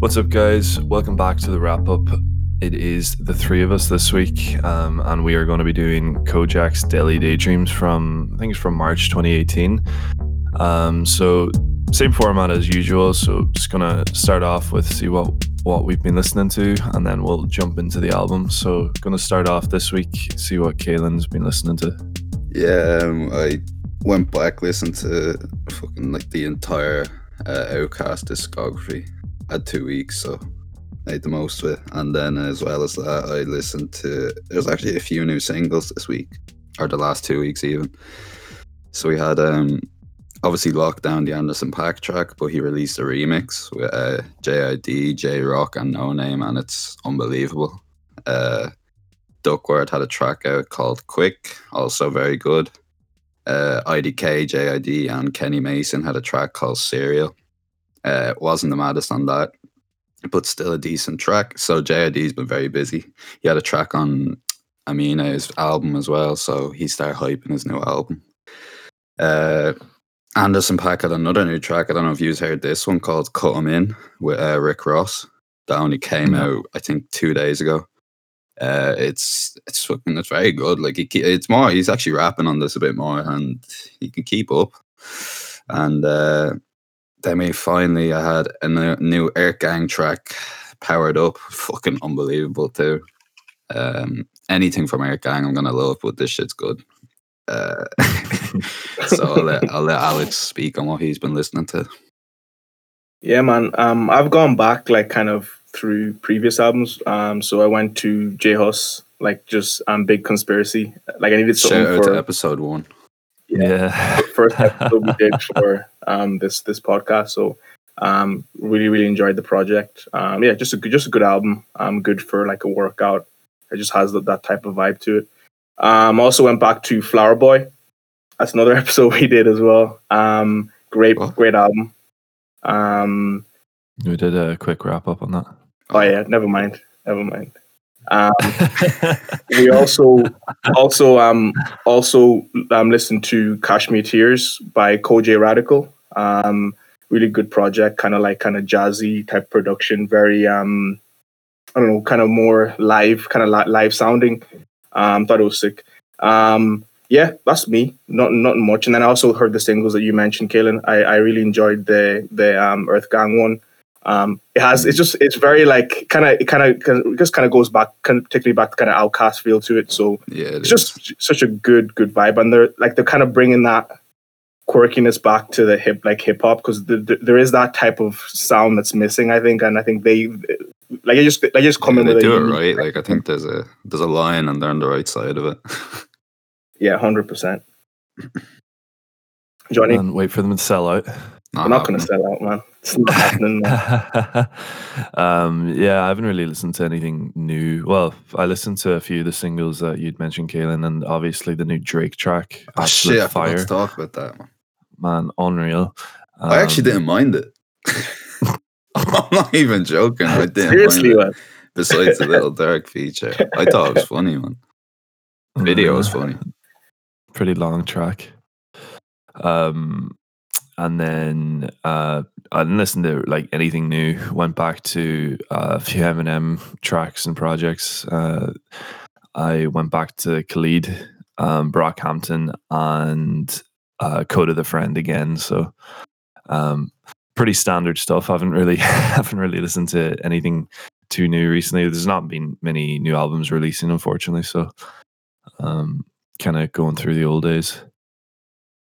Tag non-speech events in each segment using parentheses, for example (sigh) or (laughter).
What's up, guys? Welcome back to the Rap Up. It is the three of us this week, um, and we are going to be doing Kojaque's Deli Daydreams from I think it's from March 2018. Um, so same format as usual. So just gonna start off with see what what we've been listening to, and then we'll jump into the album. So gonna start off this week, see what Kaylin's been listening to. Yeah, um, I went back listened to fucking like the entire uh, OutKast discography. Had two weeks, so made the most of it. And then as well as that, I listened to there's actually a few new singles this week, or the last two weeks even. So we had um obviously Lockdown, the Anderson .Paak track, but he released a remix with uh, JID, Jay Rock, and Noname, and it's unbelievable. Uh, Duckwrth had a track out called Quick, also very good. Uh, IDK, JID, and Kenny Mason had a track called Serial. Uh, wasn't the maddest on that, but still a decent track. So JID's been very busy. He had a track on Amina's album as well, so he started hyping his new album. Uh, Anderson .Paak had another new track. I don't know if you've heard this one called "Cut 'Em In" with uh, Rick Ross. That only came out, I think, two days ago. Uh, it's it's fucking it's very good. Like he, it's more. He's actually rapping on this a bit more, and he can keep up. And uh, then we finally I had a new EarthGang track, powered up, fucking unbelievable too. Um, anything from EarthGang, I'm gonna love, but this shit's good. Uh, (laughs) so I'll let, I'll let Alex speak on what he's been listening to. Yeah, man. Um, I've gone back like kind of through previous albums. Um, so I went to J Hus, like just um, big conspiracy. Like I needed something Shout out for to episode one. Yeah, first (laughs) episode we did for um this this podcast. So um, really really enjoyed the project. Um, yeah, just a good just a good album. Um, good for like a workout. It just has that, that type of vibe to it. Um, also went back to Flower Boy. That's another (laughs) episode we did as well. Um, great, what? great album. Um, we did a quick wrap up on that. Oh yeah, never mind, never mind. Um, (laughs) we also also um also um listened to Cashmere Tears by Kojey Radical. Um, really good project, kind of like kind of jazzy type production, very um I don't know, kind of more live, kind of li- live sounding. Um, thought it was sick. Um, yeah, that's me. Not not much. And then I also heard the singles that you mentioned, Kaylin. I, I really enjoyed the the um, EarthGang one. Um, it has it's just it's very like kind of it kind of just kind of goes back, kind of particularly back to kind of OutKast feel to it. So yeah, it it's just such a good good vibe, and they're like they're kind of bringing that quirkiness back to the hip like hip hop because the, the, there is that type of sound that's missing. I think, and I think they like I just they just come yeah, in they with do it right. Like I think there's a there's a line and they're on the right side of it. yeah, hundred percent. (laughs) Johnny, and wait for them to sell out. Not We're not going to sell out, man. It's not happening. (laughs) um, yeah, I haven't really listened to anything new. Well, I listened to a few of the singles that you'd mentioned, Kaylin, and obviously the new Drake track. Oh shit! I forgot to talk about that, man. Man, unreal. Um, I actually didn't mind it. (laughs) (laughs) I'm not even joking. I didn't Seriously, mind it. Besides the Lil Durk feature, I thought it was funny, man. Video was funny. Pretty long track. Um, and then uh, I didn't listen to like anything new. Went back to uh, a few Eminem tracks and projects. Uh, I went back to Khalid, um, Brockhampton, and uh, Kota the Friend again. So um, pretty standard stuff. I haven't really (laughs) haven't really listened to anything too new recently. There's not been many new albums releasing, unfortunately. So um, kind of going through the old days.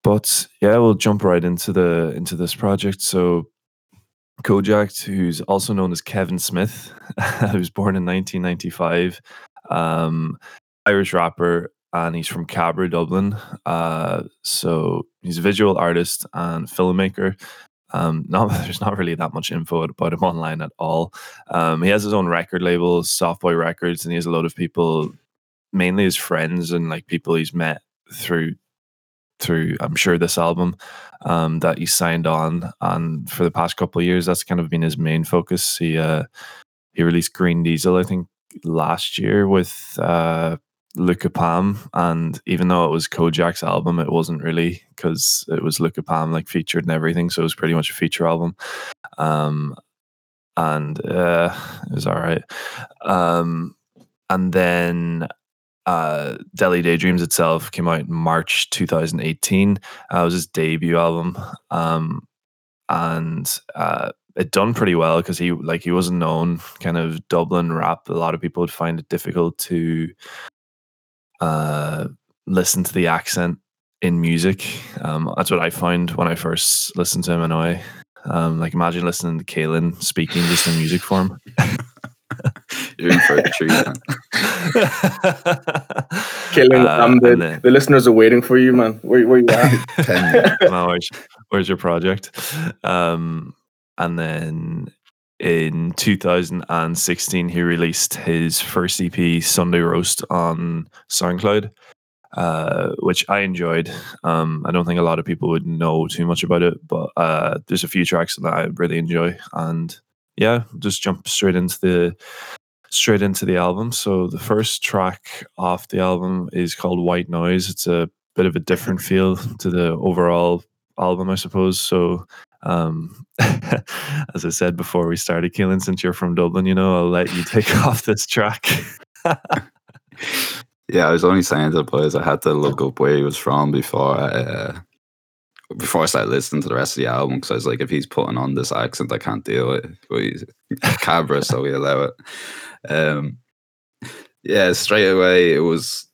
But yeah, we'll jump right into the into this project. So Kojaque, who's also known as Kevin Smyth, (laughs) who's born in 1995, um, Irish rapper, and he's from Cabra, Dublin. Uh, so he's a visual artist and filmmaker. Um, (laughs) not there's not really that much info about him online at all. Um, he has his own record label, Softboy Records, and he has a lot of people, mainly his friends and like people he's met through through I'm sure this album um, that he signed on and for the past couple of years that's kind of been his main focus. He uh, he released Green Diesel I think last year with uh, Luka Palm and even though it was Kojaque's album it wasn't really because it was Luka Palm like featured and everything so it was pretty much a feature album. Um, and uh, it was all right. Um, and then uh, Deli Daydreams itself came out in March 2018. Uh, it was his debut album, um, and uh, it done pretty well because he like he wasn't known kind of Dublin rap. A lot of people would find it difficult to uh, listen to the accent in music. Um, that's what I found when I first listened to him. Anyway, um, like imagine listening to Kaelin speaking just in music form. (laughs) You're in for a treat. man. (laughs) Killing Uh, um, the, then- the listeners are waiting for you, man. Where, where you at? (laughs) Ten. Well, (laughs) where's, where's your project? Um, and then in 2016, he released his first EP, Sunday Roast, on SoundCloud, uh, which I enjoyed. Um, I don't think a lot of people would know too much about it, but uh, there's a few tracks that I really enjoy. And yeah, just jump straight into the straight into the album. So the first track off the album is called White Noise. It's a bit of a different feel to the overall album, I suppose. So um (laughs) as I said before we started, Keelan, since you're from Dublin, you know, I'll let you take (laughs) off this track. (laughs) Yeah, I was only saying to the boys I had to look up where he was from before I uh, before I started listening to the rest of the album because I was like, if he's putting on this accent, I can't deal with it. But he's (laughs) Cabra, so we allow it. Um, yeah, straight away it was.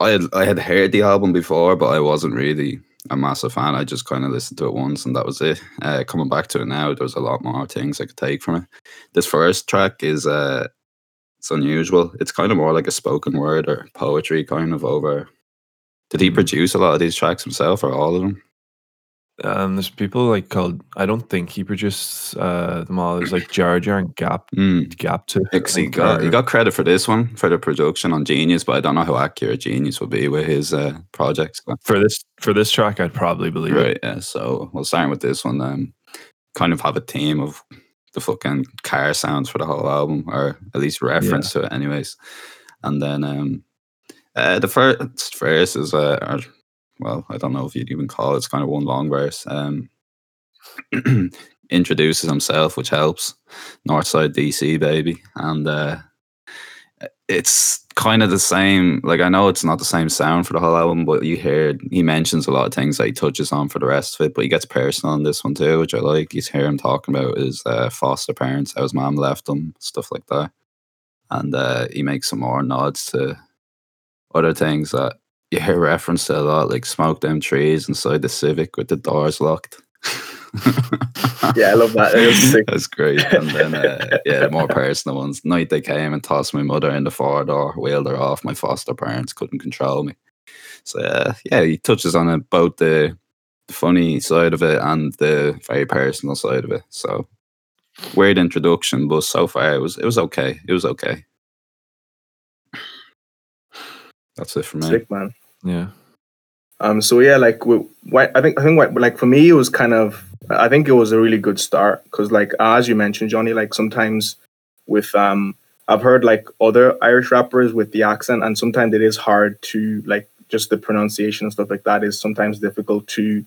I had I had heard the album before, but I wasn't really a massive fan. I just kind of listened to it once, and that was it. Uh, coming back to it now, there's a lot more things I could take from it. This first track is uh, it's unusual. It's kind of more like a spoken word or poetry kind of over. Did he produce a lot of these tracks himself or all of them? Um, there's people like called. I don't think he produced uh, them all. There's like Jar Jar and Gap Mm. Gap to. He got he got credit for this one for the production on Genius, but I don't know how accurate Genius will be with his uh, projects. for this for this track. I'd probably believe it. Right, yeah. So we'll start with this one. Um, kind of have a theme of the fucking car sounds for the whole album, or at least reference to it, anyways. And then um, uh, the first verse is uh, well, I don't know if you'd even call it. It's kind of one long verse. Um, (clears throat) introduces himself, which helps. Northside DC baby, and uh, it's kind of the same. Like I know it's not the same sound for the whole album, but you hear he mentions a lot of things that he touches on for the rest of it. But he gets personal on this one too, which I like. You hear him talking about his uh, foster parents, how his mom left him, stuff like that, and uh, he makes some more nods to other things that you hear reference to a lot, like smoke them trees inside the Civic with the doors locked. (laughs) Yeah, I love that. That's great. And then, uh, yeah, more (laughs) personal ones. Night they came and tossed my mother in the four door, wheeled her off. My foster parents couldn't control me. So, uh, yeah, he touches on it, both the, the funny side of it and the very personal side of it. So, weird introduction, but so far it was it was okay. It was okay. That's it for me. Sick, man. Yeah. Um, so yeah, like we, I think I think what, like for me it was kind of I think it was a really good start because like as you mentioned, Johnny, like sometimes with um I've heard like other Irish rappers with the accent, and sometimes it is hard to like just the pronunciation and stuff like that is sometimes difficult to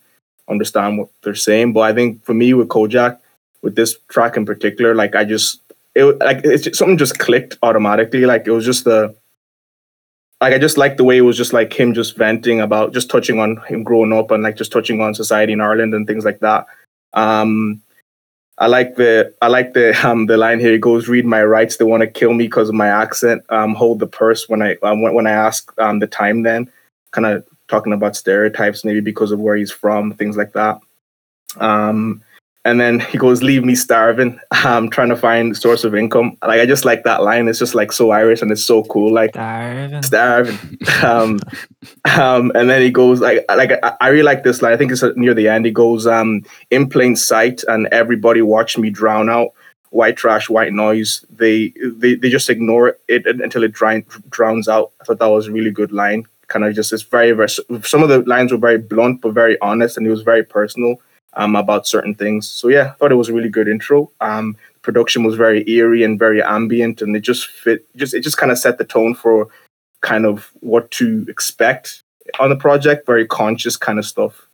understand what they're saying. But I think for me with Kojaque, with this track in particular, like I just it like it's just, something just clicked automatically. Like it was just the like I just liked the way it was just like him just venting about just touching on him growing up and like just touching on society in Ireland and things like that. Um I like the I like the (laughs) um the line here. It goes, "Read my rights. They want to kill me because of my accent. Um, hold the purse when I um, when I ask um the time. Then, kind of talking about stereotypes, maybe because of where he's from, things like that. Um, and then he goes, "Leave me starving. I'm trying to find source of income." Like I just like that line. It's just like so Irish and it's so cool. Like starving. starving. (laughs) um, um, and then he goes like like I, I really like this line. I think it's near the end. He goes, um, "In plain sight, and everybody watch me drown out. White trash, white noise. They they, they just ignore it until it dry, drowns out." I thought that was a really good line. Kind of just it's very very. Some of the lines were very blunt but very honest, and it was very personal um, about certain things. So yeah, I thought it was a really good intro. Um, production was very eerie and very ambient, and it just fit. Just it just kind of set the tone for kind of what to expect on the project. Very conscious kind of stuff.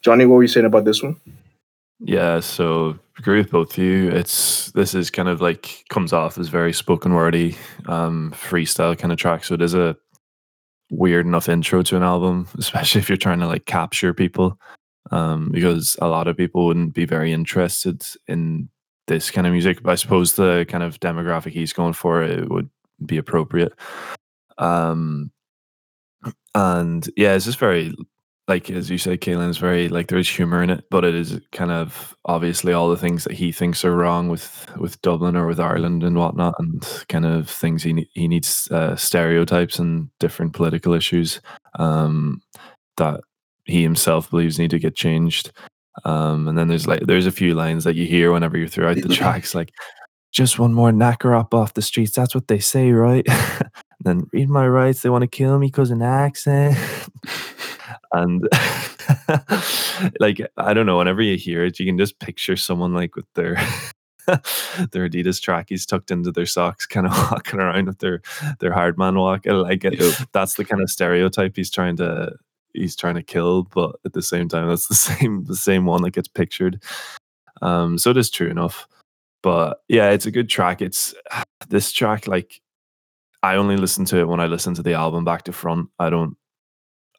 Johnny, what were you saying about this one? Yeah, so agree with both of you. It's this is kind of like comes off as very spoken wordy, um, freestyle kind of track. So it is a weird enough intro to an album, (laughs) especially if you're trying to like capture people. Um, because a lot of people wouldn't be very interested in this kind of music. But I suppose the kind of demographic he's going for it would be appropriate. Um, and yeah, it's just very like as you said, is very like there is humor in it, but it is kind of obviously all the things that he thinks are wrong with with Dublin or with Ireland and whatnot, and kind of things he he needs uh, stereotypes and different political issues um, that he himself believes need to get changed. Um, and then there's like there's a few lines that you hear whenever you're throughout the (laughs) tracks, like just one more knacker up off the streets. That's what they say, right? (laughs) then read my rights. They want to kill me because an accent. (laughs) and like I don't know. Whenever you hear it, you can just picture someone like with their their Adidas trackies tucked into their socks, kind of walking around with their their hard man walk. I like it. Yep. That's the kind of stereotype he's trying to he's trying to kill, but at the same time, that's the (laughs) same the same one that gets pictured. Um, so it is true enough. But yeah, it's a good track. It's (sighs) this track like I only listen to it when I listen to the album back to front. I don't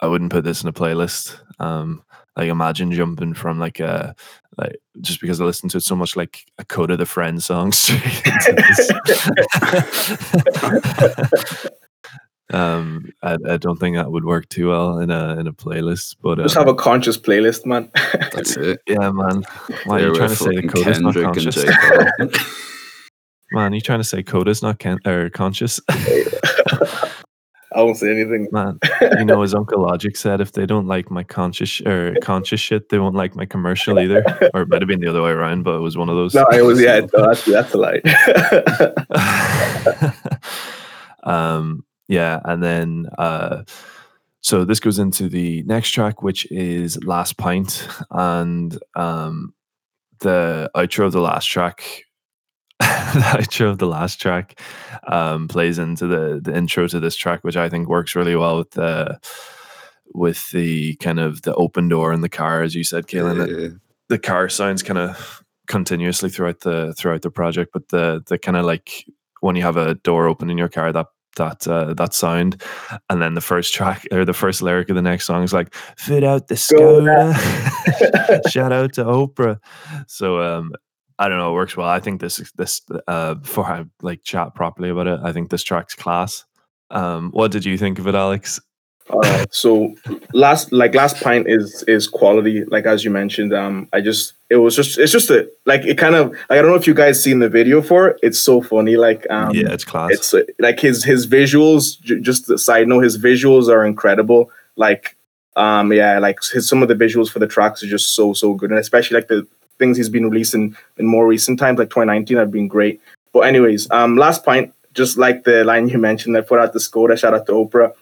I wouldn't put this in a playlist. Um like imagine jumping from like a like just because I listen to it so much like a Kota the Friend song (laughs) (laughs) um I, I don't think that would work too well in a in a playlist but just have a conscious playlist man that's (laughs) it yeah man why are you trying to say the Kota's not conscious (laughs) Man, you trying to say Kota's not can- or conscious? (laughs) I won't say anything. Man, you know, as uncle Logic said if they don't like my conscious or conscious shit, they won't like my commercial either. Or it might have been the other way around, but it was one of those. No, it was yeah. No, that's that's a lie. um, yeah, and then uh, so this goes into the next track, which is Last Pint, and um, the outro of the last track (laughs) the outro of the last track um, plays into the the intro to this track, which I think works really well with the with the kind of the open door in the car, as you said, Kaylin. Yeah. The, the car sounds kind of continuously throughout the throughout the project, but the the kind of like when you have a door open in your car, that that uh, that sound, and then the first track or the first lyric of the next song is like "Fit out the Skoda." (laughs) Shout out to Oprah. So um, I don't know, it works well. I think this this uh before I like chat properly about it, I think this track's class. Um what did you think of it, Alex? Uh, so last like last pint is is quality like as you mentioned um i just it was just it's just a like it kind of like, i don't know if you guys seen the video for it it's so funny like um yeah it's class it's uh, like his his visuals j- just the side note his visuals are incredible like um yeah like his some of the visuals for the tracks are just so so good and especially like the things he's been releasing in more recent times, like 2019, have been great. But anyways, um, last point, just like the line you mentioned, I put out the Skoda, shout out to Oprah.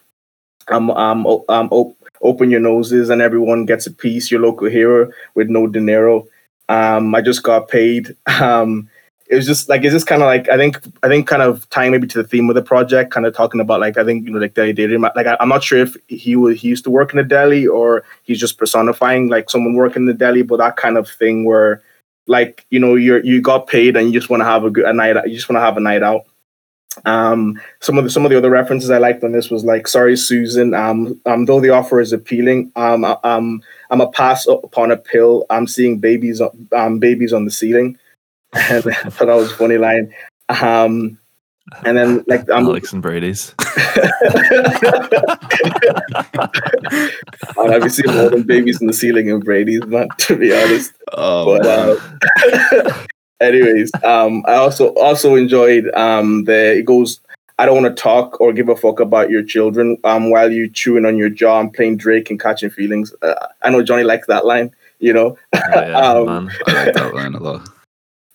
Um, um, op- open your noses and everyone gets a piece. Your local hero with no dinero. Um, I just got paid. (laughs) Um, it was just like it's just kind of like I think I think kind of tying maybe to the theme of the project, kind of talking about like I think you know like the idea like I, am not sure if he was he used to work in a deli or he's just personifying like someone working in the deli, but that kind of thing where like you know you're you got paid and you just want to have a good a night you just want to have a night out. Um, some of the some of the other references I liked on this was like, "Sorry, Susan. Um, um, though the offer is appealing, um, um, I'm a pass upon a pill. I'm seeing babies, um, babies on the ceiling." and (laughs) I thought that was a funny line. Um, and then like um, Alex and Brady's. (laughs) I've seen more than babies in the ceiling and Brady's, not to be honest. Oh, but, uh, (laughs) anyways, um, I also also enjoyed um, the it goes. I don't want to talk or give a fuck about your children um, while you chewing on your jaw and playing Drake and catching feelings. Uh, I know Johnny likes that line, you know. Oh, (laughs) yeah, (laughs) um, I like that line a lot. (laughs)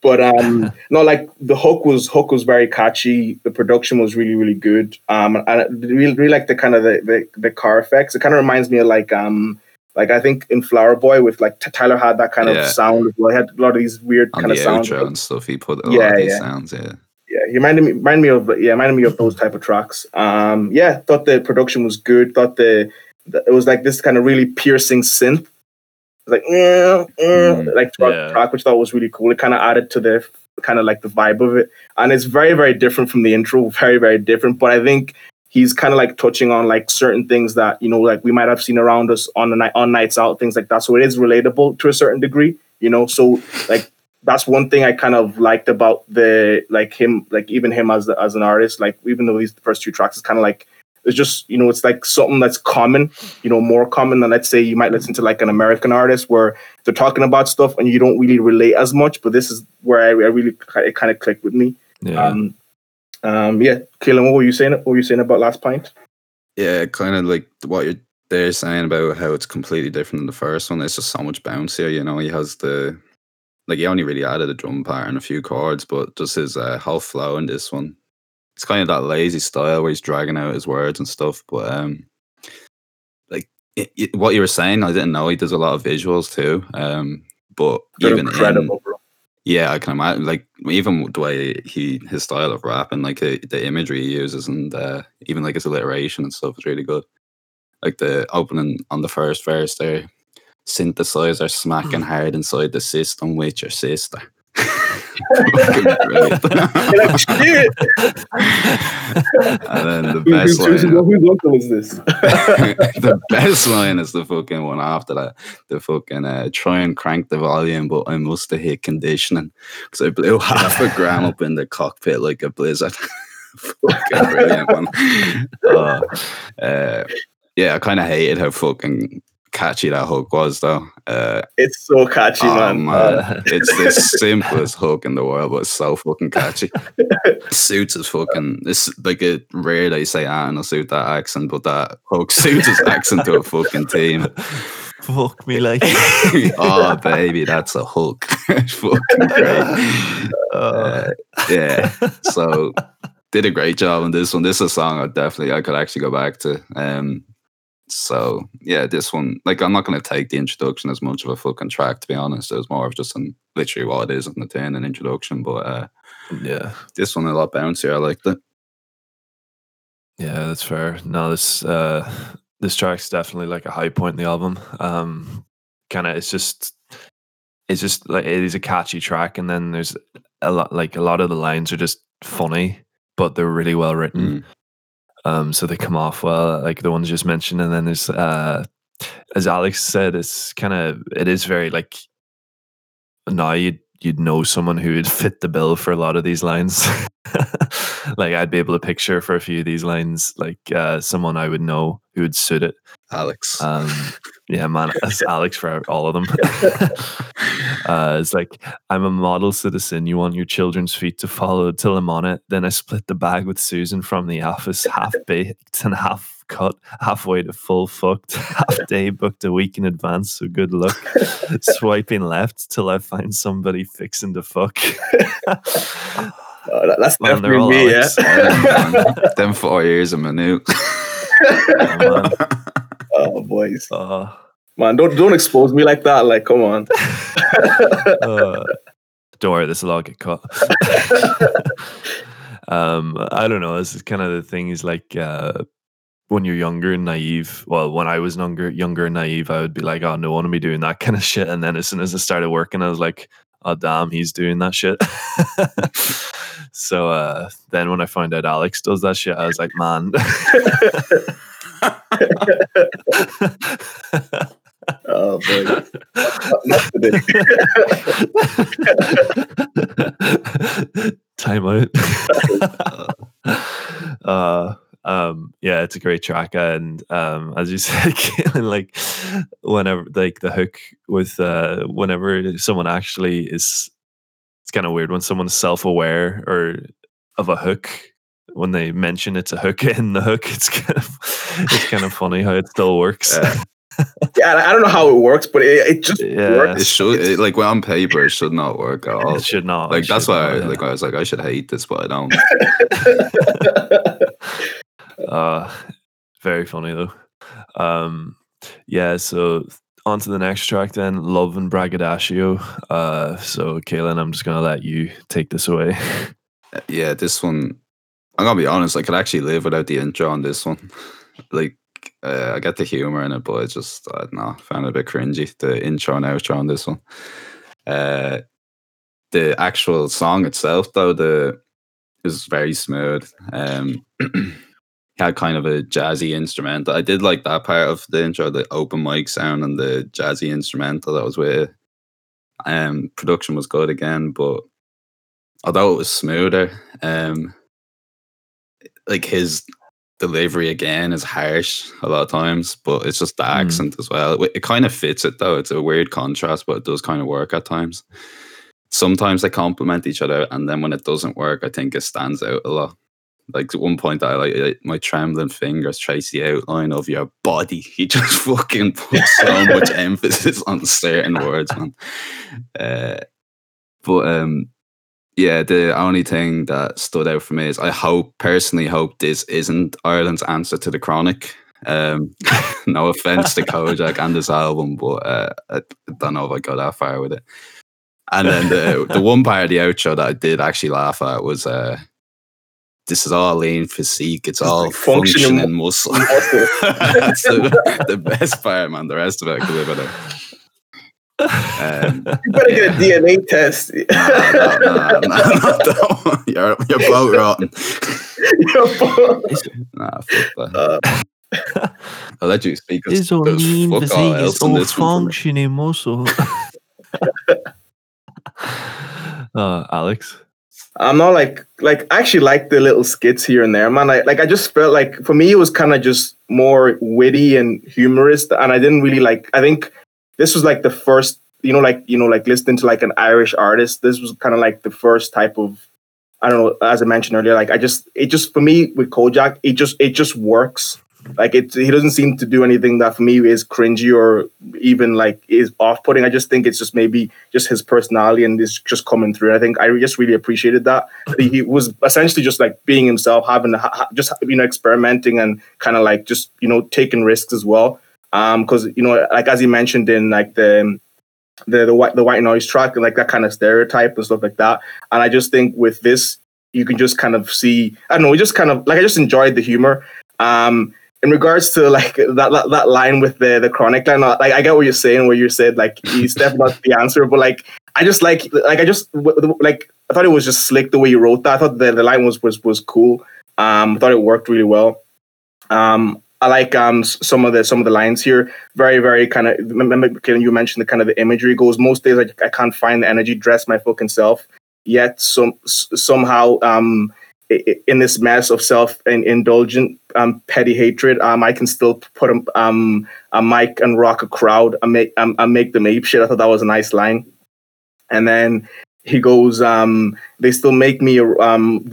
But um, no, like the hook was hook was very catchy. The production was really really good. Um, and I really really like the kind of the, the, the car effects. It kind of reminds me of like um, like I think in Flower Boy with like Tyler had that kind yeah. of sound. Well, he had a lot of these weird On kind the of sounds and stuff. He put a yeah, lot of these yeah. sounds. Yeah. Yeah, he reminded me reminded me of yeah reminded me of those type of tracks. Um, yeah, thought the production was good. Thought the, the it was like this kind of really piercing synth like yeah, Mm, like throughout yeah. the track, which I thought was really cool. It kind of added to the kind of like the vibe of it, and it's very very different from the intro. Very very different, but I think he's kind of like touching on like certain things that you know like we might have seen around us on the night on nights out, things like that. So it is relatable to a certain degree, you know. So like that's one thing I kind of liked about the like him, like even him as the, as an artist. Like even though these first two tracks is kind of like it's just you know it's like something that's common, you know, more common than let's say you might listen to like an American artist where they're talking about stuff and you don't really relate as much. But this is where I, I really it kind of clicked with me. Yeah. Um, um, yeah, Kaelan, what were you saying? What were you saying about Last Pint? Yeah, kind of like what you're they're saying about how it's completely different than the first one. It's just so much bouncier, you know. He has the like he only really added a drum part and a few chords, but just his uh, whole flow in this one. It's kind of that lazy style where he's dragging out his words and stuff. But um, like it, it- what you were saying, I didn't know he does a lot of visuals too. Um, but They're even in, incredible, bro. Yeah, I can imagine. Like even the way he his style of rap and like the, the imagery he uses, and uh, even like his alliteration and stuff is really good. Like the opening on the first verse there, synthesizer smacking hard inside the system with your sister. Fucking brilliant. You're like, shit. (laughs) and then the Who- best who's, who's, line, whose uncle is this? (laughs) the best line is the fucking one after that. The fucking uh, try and crank the volume, but I must have hit conditioning because I blew half a gram up in the cockpit like a blizzard. (laughs) fucking brilliant one. Uh, uh, yeah, I kind of hated how fucking catchy that hook was, though. Uh, it's so catchy, oh, man. man. (laughs) It's the simplest hook in the world, but it's so fucking catchy. (laughs) suits his fucking. It's like a rare that you say, ah, and suit that accent, but that hook suits his accent to a fucking team. Fuck me like. (laughs) oh, baby, that's a hook. fucking great. Uh, Uh, yeah. So did a great job on this one. This is a song I definitely I could actually go back to. Um so yeah, this one like I'm not gonna take the introduction as much of a fucking track to be honest. It was more of just an literally what it is on the tin an introduction. But uh yeah. this one a lot bouncier. I liked it. Yeah, that's fair. No, this uh this track's definitely like a high point in the album. Um kind of it's just it's just like it is a catchy track and then there's a lot like a lot of the lines are just funny, but they're really well written. Mm. Um so they come off well, like the ones just mentioned. And then there's uh as Alex said it's kind of it is very like now you'd you'd know someone who would fit the bill for a lot of these lines. (laughs) like I'd be able to picture for a few of these lines like uh, someone I would know who would suit it. Alex. Um, yeah, man, that's (laughs) Alex for all of them. (laughs) uh, it's like I'm a model citizen. You want your children's feet to follow till I'm on it. Then I split the bag with Susan from the office, half baked and half cut, halfway to full fucked, (laughs) half day booked a week in advance. So good luck. (laughs) Swiping left till I find somebody fixing to fuck. (laughs) Oh, that- that's Man, they're definitely all me, Alex. yeah. Yeah, man. Them four years of minute. Oh, man. oh, boys. Uh, Man, don't don't expose me like that. Like, come on. uh, don't worry, this will all get cut. um, I don't know. This is kind of the thing. Is like uh, when you're younger and naive. Well, when I was younger, younger and naive, I would be like, "Oh, no one will be doing that (laughs) kind of shit." And then as soon as I started working, I was like, "Oh, damn, he's doing that shit." (laughs) so uh, then when I found out Alex does that shit, I was like, "Man." (laughs) oh, boy. Time out. uh, um, yeah, it's a great track, and um, as you (laughs) said, Caitlin, like whenever, like the hook with uh, whenever someone actually is, it's kind of weird when someone's self-aware or of a hook when they mention it's a hook (laughs) in the hook. It's kind of, it's kind of funny how it still works. Yeah. (laughs) Yeah, I don't know how it works, but it, it just Yeah. works. It should it, like well, on paper it should not work at all. it should not. Like that's why not, I, yeah. like I was like I should hate this, but I don't. Uh, (laughs) very funny though. Um, yeah. So on to the next track then, "Love and Braggadocio." Uh, so Kaylin, I'm just gonna let you take this away. (laughs) yeah, this one. I'm gonna be honest. I could actually live without the intro on this one. (laughs) Like uh, I get the humor in it, but I just I don't know, found it a bit cringy. The intro and outro on this one. Uh, the actual song itself, though, the is very smooth. Um, (clears throat) had kind of a jazzy instrumental. I did like that part of the intro, the open mic sound and the jazzy instrumental that was with. Um, production was good again, but although it was smoother, um, like his delivery again is harsh a lot of times, but it's just the Mm. accent as well. It, it kind of fits it though. It's a weird contrast, but it does kind of work at times. Sometimes they complement each other, and then when it doesn't work, I think it stands out a lot. Like at one point, I like my trembling fingers trace the outline of your body. (laughs) He just fucking puts so (laughs) much emphasis on certain words, man. Uh, but um, yeah, the only thing that stood out for me is I hope, personally, hope this isn't Ireland's answer to the Chronic. Um, (laughs) no offense to Kojaque and his album, but uh, I don't know if I got that far with it. And then the the one part of the outro that I did actually laugh at was uh, this is all lean physique, it's all like functioning functioning muscle. (laughs) muscle. (laughs) That's the, the best part, man. The rest of it I could live without. Um, You better get a DNA test. Nah, nah, nah, nah, not that one. (laughs) You're, you're both rotten. Nah, fuck that. Uh, I'll let you speak. 'cause It's all there's lean physique, it's all this one for me. functioning muscle. uh, Alex. I'm not like like I actually like the little skits here and there, man. I, like I just felt like for me it was kind of just more witty and humorous, and I didn't really like. I think this was like the first, you know, like you know, like listening to like an Irish artist. This was kind of like the first type of, I don't know, as I mentioned earlier. Like I just, it just for me with Kojaque, it just it just works. Like it, he doesn't seem to do anything that for me is cringy or even like is off-putting. I just think it's just maybe just his personality and it's just coming through. I think I just really appreciated that. He was essentially just like being himself, having ha- ha- just you know experimenting and kind of like just you know taking risks as well. Um, because you know, like as he mentioned in like the the the white the white noise track and like that kind of stereotype and stuff like that. And I just think with this, you can just kind of see. I don't know. We just kind of like I just enjoyed the humor. Um, in regards to like that, that that line with the the chronic line, uh, like I get what you're saying, where you said like he's definitely not the answer, but like I just like like I just like I thought it was just slick the way you wrote that. I thought the, the line was was was cool. Um, I thought it worked really well. Um, I like um some of the some of the lines here. Very very kind of remember Kaylin, you mentioned the kind of the imagery goes. Most days I, I can't find the energy dress my fucking self. Yet some s- somehow um in this mess of self and indulgent um petty hatred um I can still put a, um a mic and rock a crowd and make um, and make them ape shit. I thought that was a nice line. And then he goes, um, they still make me, um,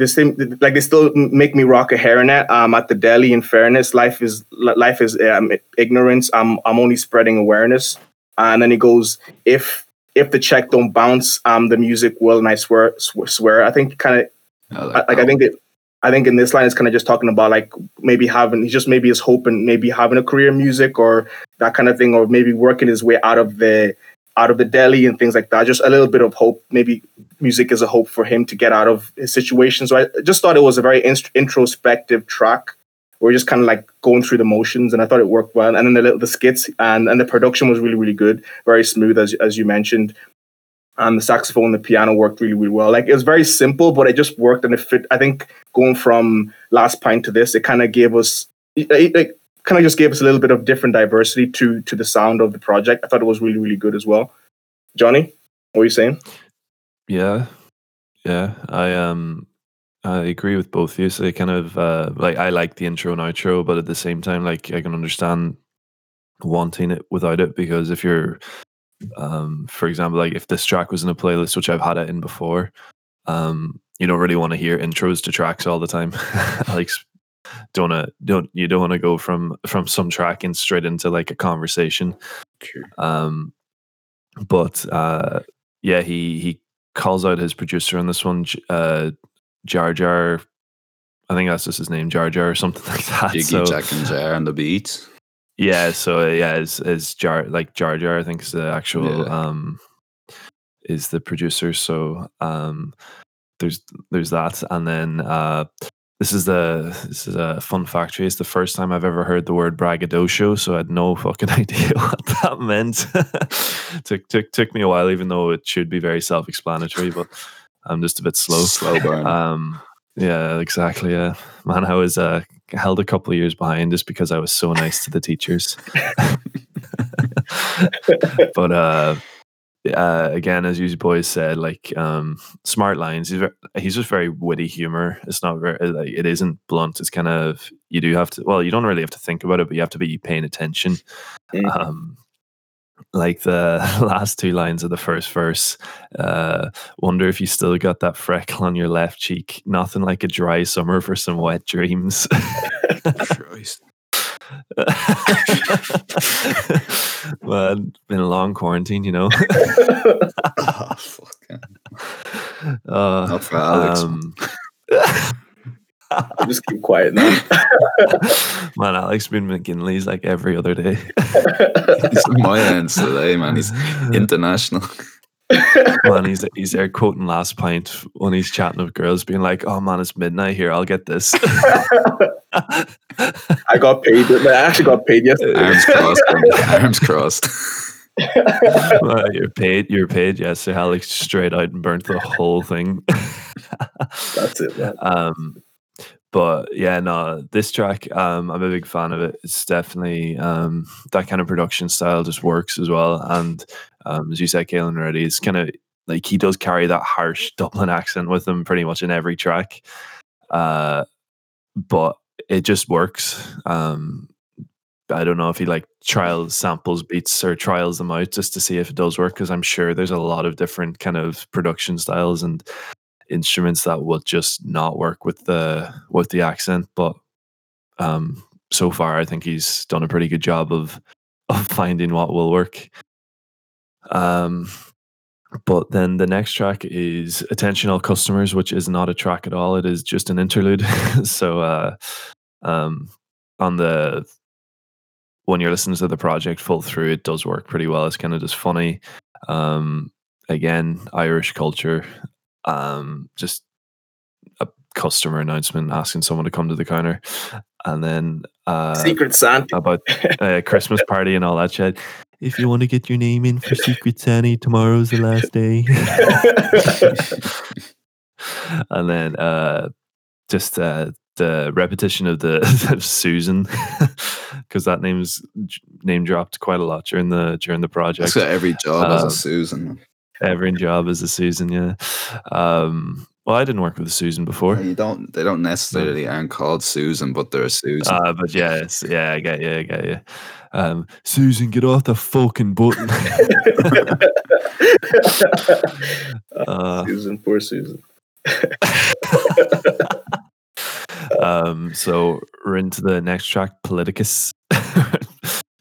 like they still make me rock a hairnet. Um, at the deli. In fairness, life is life is um, ignorance. I'm I'm only spreading awareness. And then he goes, if if the check don't bounce, um, the music will. And I swear, swear, swear. I think kind of I like I oh. think it. I think in this line it's kind of just talking about like maybe having he's just maybe his hope and maybe having a career in music or that kind of thing or maybe working his way out of the out of the deli and things like that. Just a little bit of hope. Maybe music is a hope for him to get out of his situation. So I just thought it was a very inst- introspective track. We're just kind of like going through the motions, and I thought it worked well. And then the little the skits and and the production was really really good, very smooth as as you mentioned and the saxophone and the piano worked really, really well. Like it was very simple, but it just worked and it fit. I think going from last pint to this, it kind of gave us, it, it kind of just gave us a little bit of different diversity to to the sound of the project. I thought it was really, really good as well. Johnny, what were you saying? Yeah, yeah. I um, I agree with both of you. So they kind of uh, like I like the intro and outro, but at the same time, like I can understand wanting it without it because if you're, um, for example, like if this track was in a playlist which I've had it in before, um, you don't really want to hear intros to tracks all the time. (laughs) like don't wanna, don't you don't want to go from from some track and straight into like a conversation. Um, but uh, yeah, he he calls out his producer on this one, uh, Jar Jar. I think that's just his name, Jar Jar, or something (laughs) like that. Jiggy so Jack and Jar and the beats. Yeah, so uh, yeah, as is Jar like Jar Jar? I think is the actual Yeah. um is the producer. So um, there's there's that, and then uh, this is the this is a fun factory. It's the first time I've ever heard the word braggadocio, so I had no (laughs) fucking idea what that meant. (laughs) took took took me a while, even though it should be very self explanatory. But I'm just a bit slow. Slow burn. Um, yeah, exactly. Yeah, man, I was uh, held a couple of years behind just because I was so nice to the teachers. (laughs) but uh, uh, again, as you boys said, like um, smart lines. He's ver- he's just very witty humor. It's not very. Like, it isn't blunt. It's kind of you do have to. Well, you don't really have to think about it, but you have to be paying attention. Mhm. Um, like the (laughs) last two lines of the first verse. Uh, wonder if you still got that freckle on your left cheek. Nothing like a dry summer for some wet dreams. Man, (laughs) been a long quarantine, you know. Oh, (laughs) fucking. Uh, Not for Alex. um, I'll just keep quiet now. (laughs) man, Alex been McGinley's like every other day. (laughs) He's my ends today, man. He's (laughs) international. man, he's he's there quoting last pint when he's chatting with girls, being like, "Oh man, it's midnight here. I'll get this." I got paid. I actually got paid yesterday. Arms crossed. Arms crossed. Uh, you're paid. You're paid. Yes, so Alex straight out and burnt the whole thing. That's it, man. um, but yeah, no, this track, um, I'm a big fan of it. It's definitely um, that kind of production style just works as well. And um, as you said, Kalen already, it's kind of like he does carry that harsh (laughs) Dublin accent with him pretty much in every track. Uh, but it just works. Um, I don't know if he like trials samples beats or trials them out just to see if it does work because I'm sure there's a lot of different kind of production styles and instruments that will just not work with the with the accent. But um, so far, I think he's done a pretty good job of of finding what will work. Um, but then the next track is "Attention All Customers," which is not a track at all. It is just an interlude. (laughs) so, uh, um, on the when you're listening to the project full through, it does work pretty well. It's kind of just funny. Um, again, Irish culture. Um, just a customer announcement asking someone to come to the counter, and then uh, Secret Santa. about a Christmas (laughs) party and all that shit. If you want to get your name in for Secret Santa, tomorrow's the last day. (laughs) and then uh, just uh, the repetition of the (laughs) of Susan, because that name's name dropped quite a lot during the during the project. That's every job as Um, a Susan. Every job is a Susan, yeah. Um, well, I didn't work with a Susan before. You don't. They don't necessarily aren't called Susan, but they're a Susan. Uh, but yes, yeah, I get you, I get you. Um, Susan, get off the fucking button. (laughs) uh, Susan, poor Susan. (laughs) um, so we're into the next track, Politicus.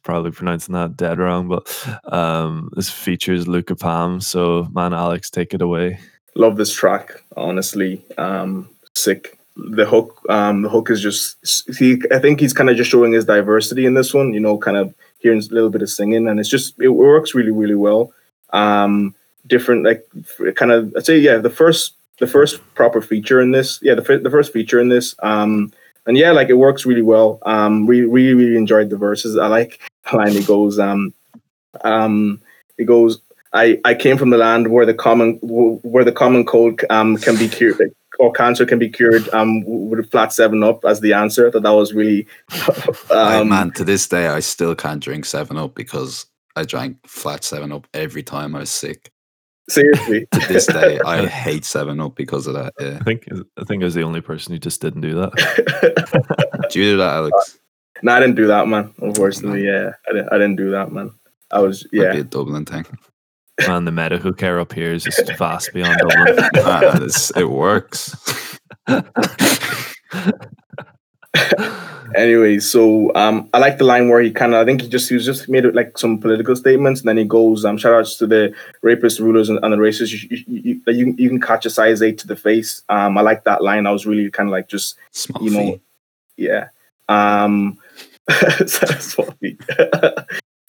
Probably pronouncing that dead wrong, but um, this features Luka Palm. So, man, Alex, take it away. Love this track, honestly. Um, sick. The hook, um, the hook is just. See, I think he's kind of just showing his diversity in this one. You know, kind of hearing a little bit of singing, and it's just it works really, really well. Um, different, like kind of. I'd say, yeah, the first, the first proper feature in this. Yeah, the the first feature in this. Um, and yeah, like it works really well. Um, we really, really enjoyed the verses. I like (laughs) the line it goes. Um, um, it goes. I, I came from the land where the common where the common cold um, can be cured or cancer can be cured um, with a flat seven up as the answer. That that was really (laughs) um, man, to this day, I still can't drink Seven Up because I drank flat Seven Up every time I was sick. Seriously. (laughs) To this day, I (laughs) hate Seven Up because of that. Yeah. I think I think I was the only person who just didn't do that. (laughs) Do you do that, Alex? no, I didn't do that, man. Unfortunately, yeah, I didn't, I didn't do that, man. I was Might yeah. be a Dublin thing. Man, the meta hook air up here is just vast beyond Dublin. Ah, it's- it works. Anyway, so um, I like the line where he kind of, I think he just he was just made like some political statements, and then he goes, um, shout outs to the rapist rulers, and, and the racists. You, you, you, you, can catch a size eight to the face. Um, I like that line. I was really kind of like just, Small you know, feet. yeah. Um, (laughs) (laughs)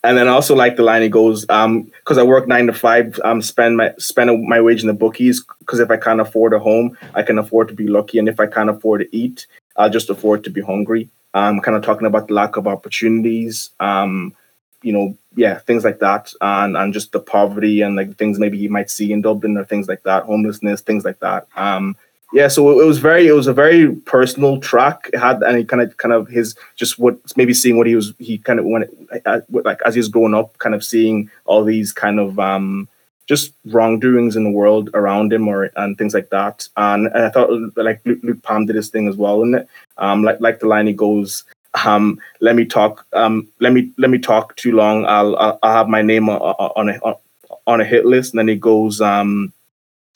and then I also like the line he goes, um, because I work nine to five, um, spend my spend my wage in the bookies. Because if I can't afford a home, I can afford to be lucky, and if I can't afford to eat, I'll just afford to be hungry. Um, kind of talking about the lack of opportunities, um, you know, yeah, things like that, and and just the poverty and like things maybe you might see in Dublin or things like that, homelessness, things like that. Um, yeah, so it was very, it was a very personal track. It had and he kind of, kind of his just what maybe seeing what he was, he kind of when uh, like as he was growing up, kind of seeing all these kind of um just wrongdoings in the world around him or and things like that. And, and I thought like Luke, Luke Palm did his thing as well, and um like like the line he goes, um let me talk um let me let me talk too long. I'll I'll, I'll have my name on, a on a hit list, and then he goes um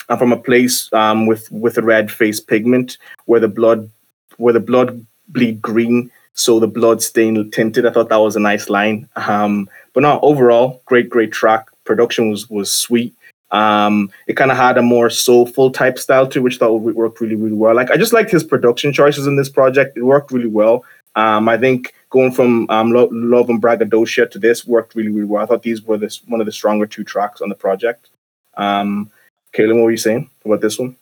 I'm from a place um, with with a red face pigment where the blood where the blood bleed green, so the blood stain tinted. I thought that was a nice line. Um, but no, overall, great, great track. Production was was sweet. Um, it kind of had a more soulful type style to, which thought worked really, really well. Like I just liked his production choices in this project. It worked really well. Um, I think going from um, Lo- Love and Braggadocio to this worked really, really well. I thought these were this one of the stronger two tracks on the project. Um, Kaylin, what were you saying about this one?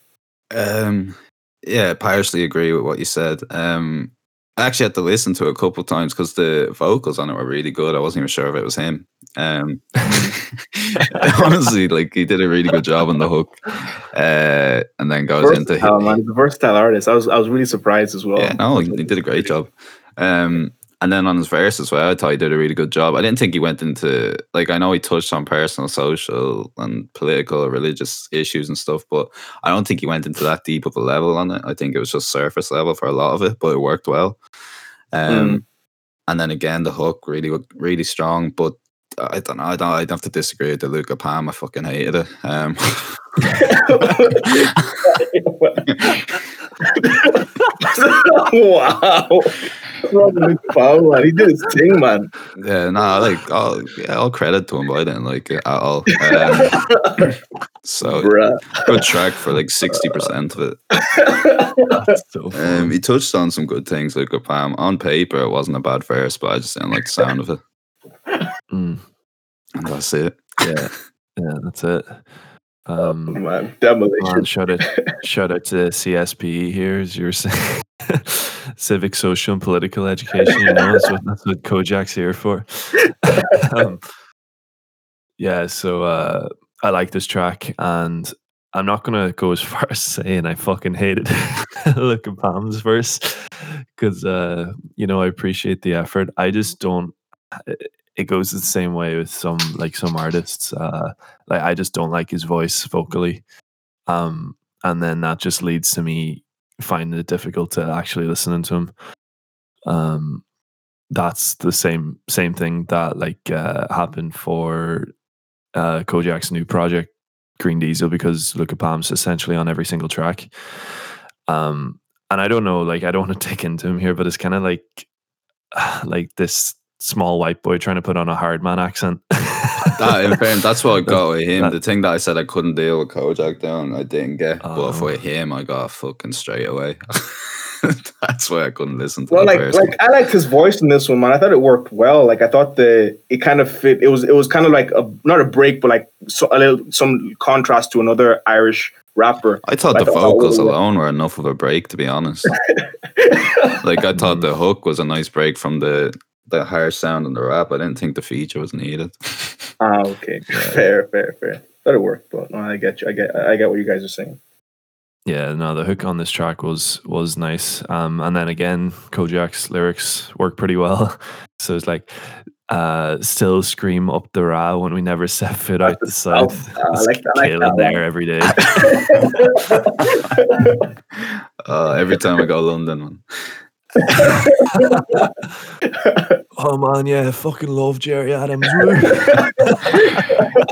Um, yeah, partially agree with what you said. Um, I actually had to listen to it a couple of times because the vocals on it were really good. I wasn't even sure if it was him. Um, (laughs) honestly, like he did a really good job on the hook, uh, and then goes versatile, into man, he's a versatile artist. I was I was really surprised as well. yeah, no, he, he did a great job. Um, and then on his verse as well, I thought he did a really good job. I didn't think he went into like I know he touched on personal, social, and political, religious issues and stuff, but I don't think he went into that deep of a level on it. I think it was just surface level for a lot of it, but it worked well. Um, and then again, the hook really, really strong. But I don't know. I don't. I'd have to disagree with the Luka Palm. I fucking hated it. Um, (laughs) (laughs) (laughs) wow. Wow, man. He did his thing, man. Yeah, no, like all, yeah, all credit to him, but I didn't like it at all. Um, (laughs) so Bruh. good track for like sixty percent of it. That's so. Um, he touched on some good things, Luka Palm. On paper, it wasn't a bad verse, but I just didn't like the sound of it, (laughs) Mm, and that's it. yeah, yeah, that's it. Um, (laughs) man, demolition. shout out, shout out to CSPE here, as you were saying, (laughs) civic, social, and political education. You know, that's what that's what Kojaque's here for. (laughs) um, yeah, so uh, I like this track, and I'm not gonna go as far as saying I fucking hated Luka Palm's verse because uh, you know I appreciate the effort. I just don't. It goes the same way with some like some artists. Uh, like I just don't like his voice vocally, um, and then that just leads to me finding it difficult to actually listening to him. Um, that's the same same thing that like uh, happened for uh, Kojaque's new project, Green Diesel, because Luka Palm's essentially on every single track. Um, and I don't know, like I don't want to take into him here, but it's kind of like (sighs) like this small white boy trying to put on a hard man accent. (laughs) That, in fairness, that's what I got with him. That- the thing that I said I couldn't deal with Kojaque down, I didn't get. but for oh. him, I got fucking straight away. (laughs) that's why I couldn't listen to Well, the like, first like I liked his voice in this one, man. I thought it worked well. Like, I thought the it kind of fit. It was, it was kind of like a not a break, but like so, a little some contrast to another Irish rapper. I thought I the thought- oh, vocals oh, alone were enough of a break, to be honest. (laughs) like I thought the hook was a nice break from the the higher sound in the rap. I didn't think the feature was needed. (laughs) Ah, okay, (laughs) fair, fair, fair. Thought it work, but no, I get you. I get, I get what you guys are saying. yeah, no, the hook on this track was was nice. Um, and then again, Kojaque's lyrics work pretty well. (laughs) So it's like, uh, still scream up the ra when we never set foot out the south. Ah, I like that, I like that one. there every day. Uh, every time I go to London, man. Oh man, yeah, fucking love Gerry Adams.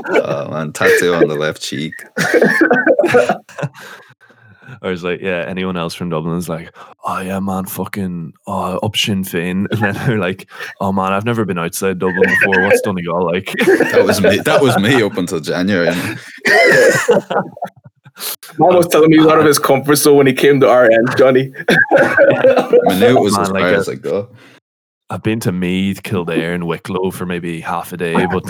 Oh man, tattoo on the left cheek. I was like, yeah, anyone else from Dublin is like, oh yeah, man, fucking oh, up Sinn Féin. And then they're like, oh man, I've never been outside Dublin before. What's Donegal like? That was me. That was me up until January. (laughs) man. Mom was telling me he's out of his comfort zone when he came to RN, Johnny. I knew it was Man, as like far a- as I go. I've been to Meath, Kildare, and Wicklow for maybe half a day, but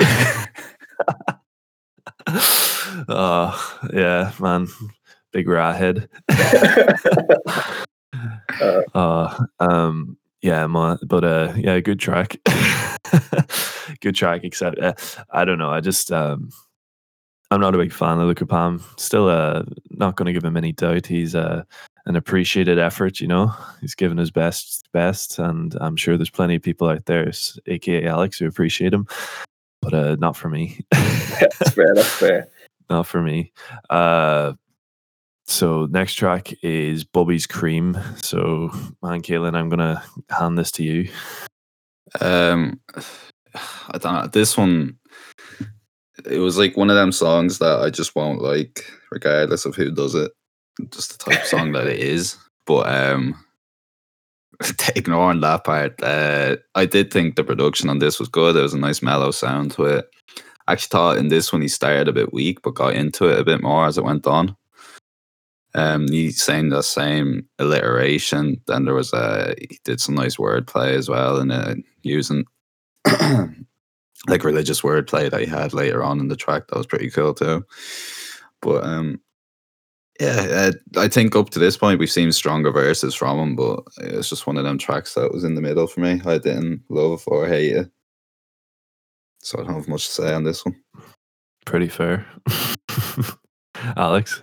uh, (laughs) (laughs) yeah, man, big rat head. uh, (laughs) um, yeah, my, but uh, yeah, good track, good track. Except uh, I don't know, I just um, I'm not a big fan of Luka Palm. Still, uh, not going to give him any doubt. He's uh, an appreciated effort. You know, he's given his best, best, and I'm sure there's plenty of people out there, aka Alex, who appreciate him. But uh, not for me. (laughs) that's fair. That's fair. (laughs) not for me. Uh, so next track is Bubby's Cream. So, man, Kaylin, I'm gonna hand this to you. Um, (sighs) I don't know. This one, it was like one of them songs that I just won't like, regardless of who does it. Just the type of song that it is. But um, (laughs) ignoring that part, uh, I did think the production on this was good. There was a nice mellow sound to it. I actually thought in this one he started a bit weak, but got into it a bit more as it went on. Um, he sang the same alliteration. Then there was a he did some nice wordplay as well, and uh, using (clears throat) like religious wordplay that he had later on in the track. That was pretty cool too. But um, yeah, uh, I think up to this point we've seen stronger verses from him, but it's just one of them tracks that was in the middle for me. I didn't love or hate it, so I don't have much to say on this one. Pretty fair, (laughs) Alex.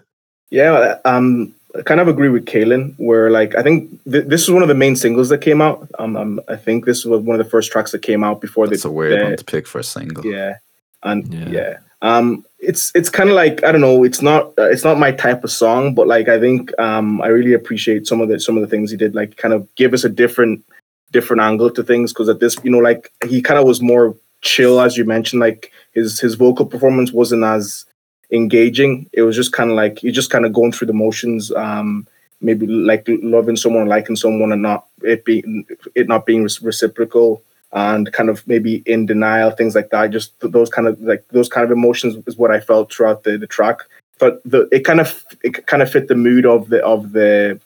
Yeah, um, I kind of agree with Kaylin. Where like I think th- this is one of the main singles that came out. Um, um, I think this was one of the first tracks that came out before It's the, a weird the- one to pick for a single. Yeah, and Yeah. yeah, um, it's it's kind of like I don't know. It's not uh, it's not my type of song, but like I think um, I really appreciate some of the some of the things he did. Like kind of give us a different different angle to things because at this you know like he kind of was more chill as you mentioned. Like his his vocal performance wasn't as engaging. It was just kind of like you're just kind of going through the motions. Um, maybe like loving someone, liking someone, and not it being it not being reciprocal and kind of maybe in denial, things like that. Just those kind of like those kind of emotions is what I felt throughout the, the track. But the it kind of it kind of fit the mood of the of the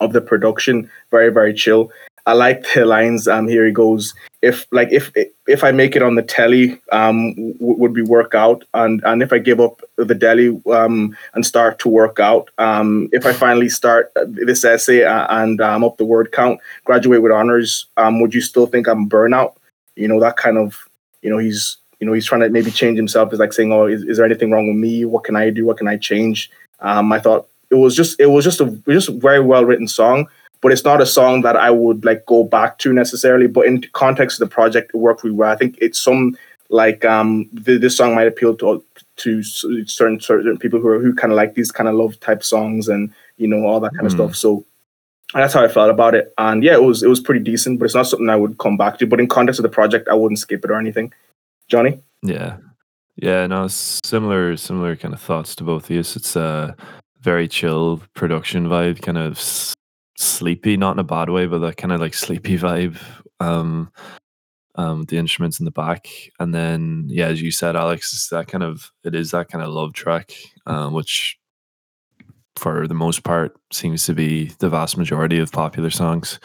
of the production. Very very chill. I like the lines. Um, here he goes. If like if if I make it on the telly, um, w- would be work out, and and if I give up the deli, um, and start to work out, um, if I finally start this essay uh, and um, up the word count, graduate with honors, um, would you still think I'm burnout? You know that kind of, you know, he's you know he's trying to maybe change himself. Is like saying, oh, is, is there anything wrong with me? What can I do? What can I change? Um, I thought it was just it was just a just a very well written song but it's not a song that I would like go back to necessarily. But in context of the project, it worked really well. I think it's some like um th- this song might appeal to to certain certain people who are who kind of like these kind of love type songs and you know all that kind of Mm. stuff. So that's how I felt about it. And yeah, it was it was pretty decent, but it's not something I would come back to. But in context of the project, I wouldn't skip it or anything. Johnny, Yeah, yeah. No, similar, similar kind of thoughts to both of you. It's a very chill production vibe, kind of sleepy, not in a bad way, but that kind of like sleepy (laughs) vibe. Um, um, the instruments in the back, and then yeah, as you said, Alex, it's that kind of it is that kind of love track, um, which for the most part seems to be the vast majority of popular songs.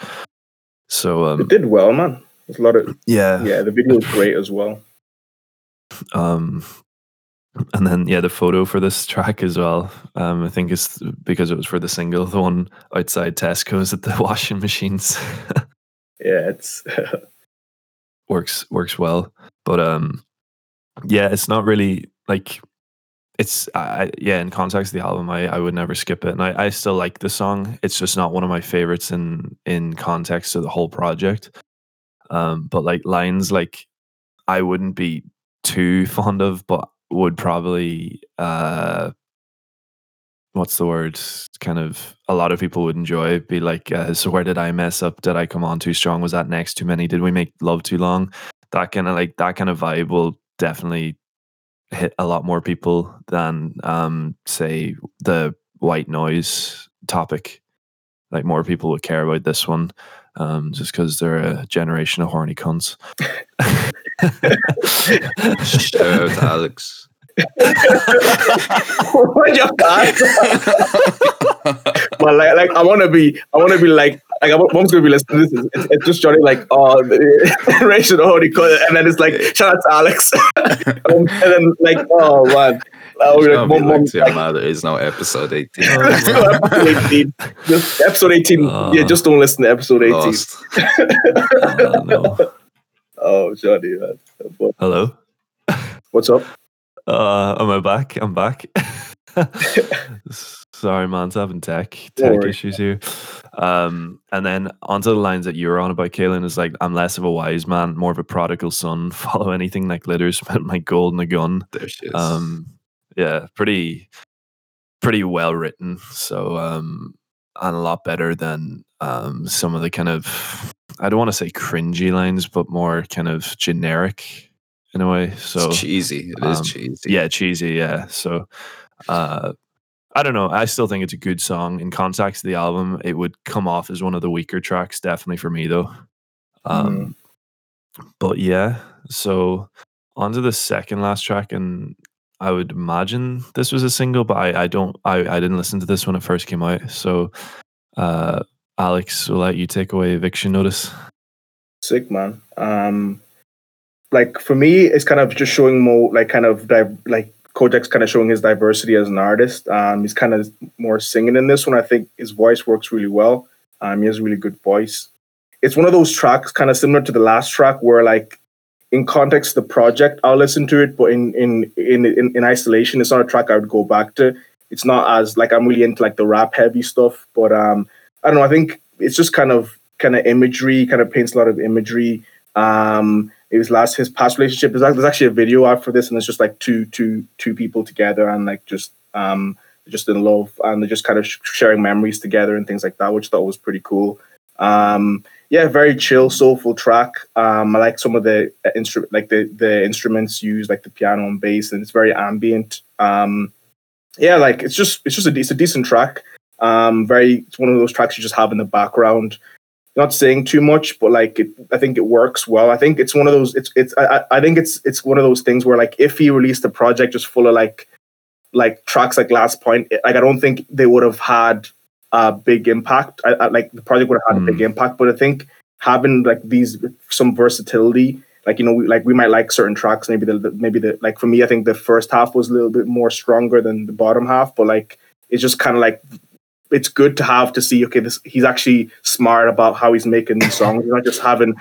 So um, it did well, man. There's a lot of yeah, yeah. The video was (laughs) great as well. um and then yeah the photo for this track as well um i think it's because it was for the single the one outside tesco's at the (laughs) washing machines? (laughs) Yeah, it's (laughs) works works well. But um yeah it's not really like it's I, yeah in context of the album I, I would never skip it. And I, I still like the song. It's just not one of my favorites in in context of the whole project. Um but like lines like i wouldn't be too fond of but would probably uh what's the word? Kind of a lot of people would enjoy be like uh, so where did i mess up? Did i come on too strong? Was that next too many? Did we make love too long? That kind of like that kind of vibe will definitely hit a lot more people than um say the white noise topic. Like more people would care about this one um just because they're a generation of horny cunts Shout out Alex. what you got? but like, like I want to be, I want to be like, like mom's gonna be listening to this. It's, it's just Johnny like, oh, (laughs) Rachel, oh, and then it's like, shout out to Alex, (laughs) and then like, oh man. Oh, like, mom, mom, like, there is no episode 18. Oh, episode 18. Just episode 18. Uh, yeah, just don't listen to episode 18. (laughs) oh, no. oh, Johnny, man. Hello. What's up? Uh, am I back? I'm back. (laughs) Sorry, man's having tech tech issues here. Um, and then onto the lines that you were on about, Kaylin, is like, I'm less of a wise man, more of a prodigal son. (laughs) Follow anything that glitters, spent my gold in a gun. There she is. Um, yeah, pretty, pretty well written. So, um, and a lot better than um, some of the kind of, I don't want to say cringy lines, but more kind of generic in a way. So it's cheesy. It is um, cheesy. Yeah, cheesy. Yeah. So, uh, I don't know. I still think it's a good song. In context of the album, it would come off as one of the weaker tracks, definitely for me though. Um, mm. But yeah, so onto the second last track, and I would imagine this was a single, but I, I don't. I, I didn't listen to this when it first came out. So, uh, Alex, will let you take away eviction notice. Sick man. Um, like for me, it's kind of just showing more like kind of di- like Kojaque's kind of showing his diversity as an artist. Um, he's kind of more singing in this one. I think his voice works really well. Um, he has a really good voice. It's one of those tracks, kind of similar to the last track, where like in context the project, I'll listen to it, but in in in in, in isolation, it's not a track I would go back to. It's not as like I'm really into like the rap heavy stuff, but um, I don't know. I think it's just kind of kind of imagery, kind of paints a lot of imagery. Um, it was last his past relationship. There's, there's actually a video out for this, and it's just like two two two people together and like just um just in love and they're just kind of sh- sharing memories together and things like that, which I thought was pretty cool. Um, yeah, very chill, soulful track. Um, I like some of the uh, instrument, like the the instruments used, like the piano and bass, and it's very ambient. Um, yeah, like it's just it's just a, it's a decent track. Um, very, it's one of those tracks you just have in the background not saying too much, but like it, I think it works well. I think it's one of those. It's it's I, I think it's it's one of those things where like if he released a project just full of like like tracks like Last Pint, like I don't think they would have had a big impact. I, I, like the project would have had mm. a big hmm. impact, but I think having like these some versatility, like you know, we, like we might like certain tracks. Maybe the, the maybe the like for me, I think the first half was a little bit more stronger than the bottom half, but like it's just kind of like it's good to have to see okay this he's actually smart about how he's making these songs he's not just having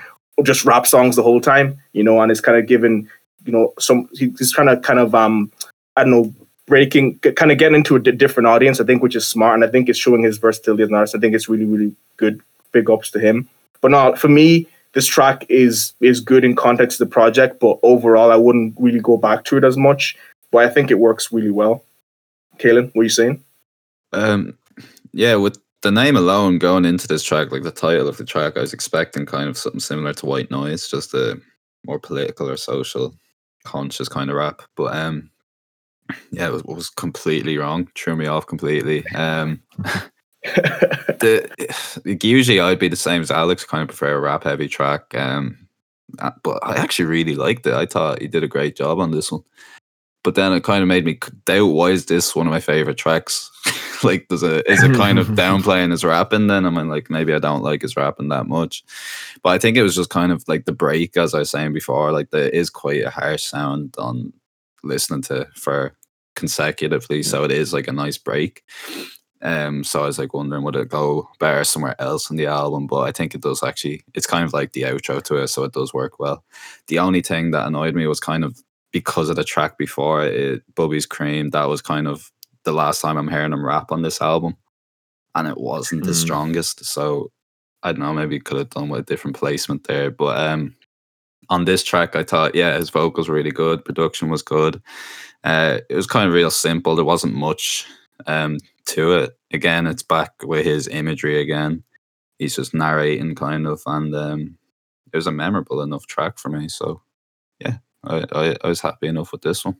just rap songs the whole time you know and it's kind of giving you know some he's trying to kind of um i don't know breaking kind of getting into a different audience i think which is smart and i think it's showing his versatility as an artist. I think it's really really good big ups to him. But no for me this track is is good in context of the project but overall i wouldn't really go back to it as much but i think it works really well. Kaylin, what are you saying? Um yeah, with the name alone going into this track, like the title of the track, I was expecting kind of something similar to White Noise, just a more political or social conscious kind of rap. But um, yeah, it was, was completely wrong. Threw me off completely. Um, (laughs) the usually I'd be the same as Alex, kind of prefer a rap heavy track. Um, uh, but I actually really liked it. I thought he did a great job on this one. But then it kind of made me doubt why is this one of my favorite tracks? (laughs) like does it is it kind of (laughs) downplaying his rapping then i mean like maybe i don't like his rapping that much but i think it was just kind of like the break as i was saying before like there is quite a harsh sound on listening to for consecutively so it is like a nice break um so i was like wondering would it go better somewhere else in the album but i think it does actually it's kind of like the outro to it so it does work well the only thing that annoyed me was kind of because of the track before it bubby's cream that was kind of the last time I'm hearing him rap on this album, and it wasn't mm. the strongest. So I don't know, maybe could have done with a different placement there. But um, on this track, I thought, yeah, his vocals were really good, production was good. Uh, it was kind of real simple. There wasn't much um, to it. Again, it's back with his imagery again. He's just narrating kind of, and um, it was a memorable enough track for me. So yeah, I, I, I was happy enough with this one.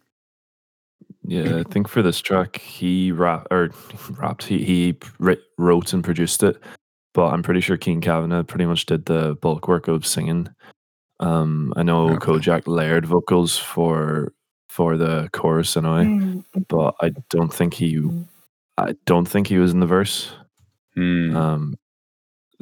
Yeah, I think for this track, he rap or (laughs) rapped. He he wrote and produced it, but I'm pretty sure Cian Kavanagh pretty much did the bulk work of singing. Um, I know okay. Kojaque layered vocals for for the chorus anyway, mm. but I don't think he, I don't think he was in the verse. Mm. Um,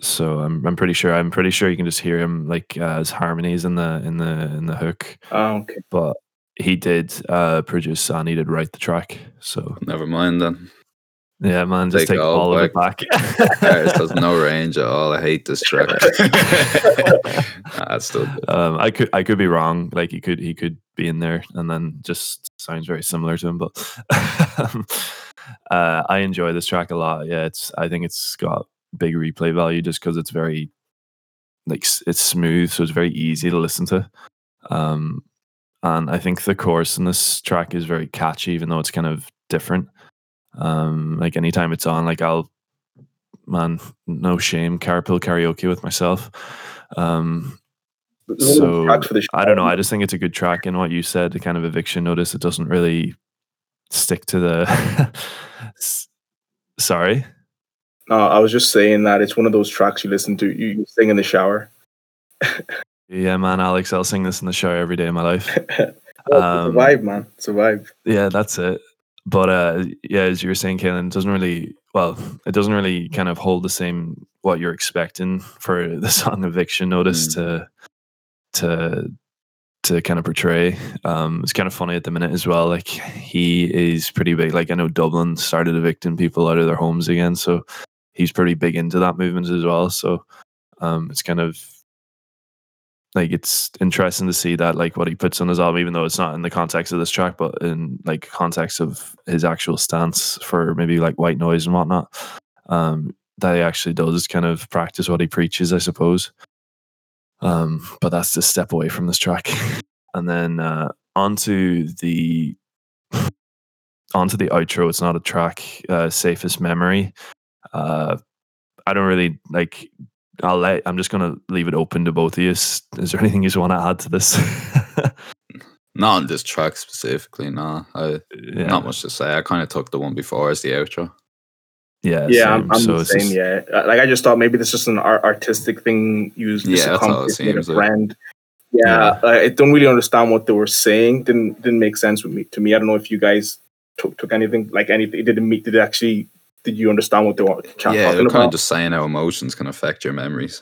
So I'm I'm pretty sure I'm pretty sure you can just hear him like uh, as harmonies in the in the in the hook. Oh, okay. But he did uh, produce and he did write the track. So Never mind then. Yeah, man, just Take take, all all of it back. (laughs) Paris has no range at all. I hate this track. (laughs) That's (laughs) still um, I could I could be wrong. Like he could he could be in there and then just sounds very similar to him. But uh, I enjoy this track a lot. Yeah, it's I think it's got big replay value just because it's very like it's smooth, so it's very easy to listen to. Um, and I think the chorus in this track is very catchy, even though it's kind of different. Um, like anytime it's on, like I'll man, no shame, carpool karaoke with myself. Um, There's one of those So, tracks for the I don't know. I just think it's a good track, and what you said, the kind of eviction notice, it doesn't really stick to the. (laughs) Sorry. No, I was just saying that it's one of those tracks you listen to, you, you sing in the shower. (laughs) Yeah, man, Alex, I'll sing this in the shower every day of my life. (laughs) Um, vibe, man. survive. Yeah, that's it. But uh, yeah, as you were saying, Kaylin, it doesn't really well, it doesn't really kind of hold the same what you're expecting for the (laughs) song Eviction Notice to to to kind of portray. Um, it's kind of funny at the minute as well. Like he is pretty big. Like I know Dublin started evicting people out of their homes again, so he's pretty big into that movement as well. So um, it's kind of like it's interesting to see that like what he puts on his album, even though it's not in the context of this track, but in like context of his actual stance for maybe like white noise and whatnot. Um, that he actually does kind of practice what he preaches, I suppose. Um, but that's the step away from this track. (laughs) and then uh onto the onto the outro. It's not a track, uh, safest memory. Uh I don't really like I'll let I'm just gonna leave it open to both of you. Is, is there anything you just want to add to this? (laughs) Not on this track specifically, no. I, yeah. Not much to say. I kind of took the one before as the outro. Yeah, yeah, I'm. I'm so the same. just- Yeah, like I just thought maybe this is just an art- artistic thing used Yeah, just to that's how it a seems, like. friend. Yeah, I don't really understand what they were saying. Didn't didn't make sense with me to me. I don't know if you guys took took anything like anything. It didn't meet. Did it actually? Did you understand what they were tra- yeah, talking they're kind of just saying how emotions can affect your memories.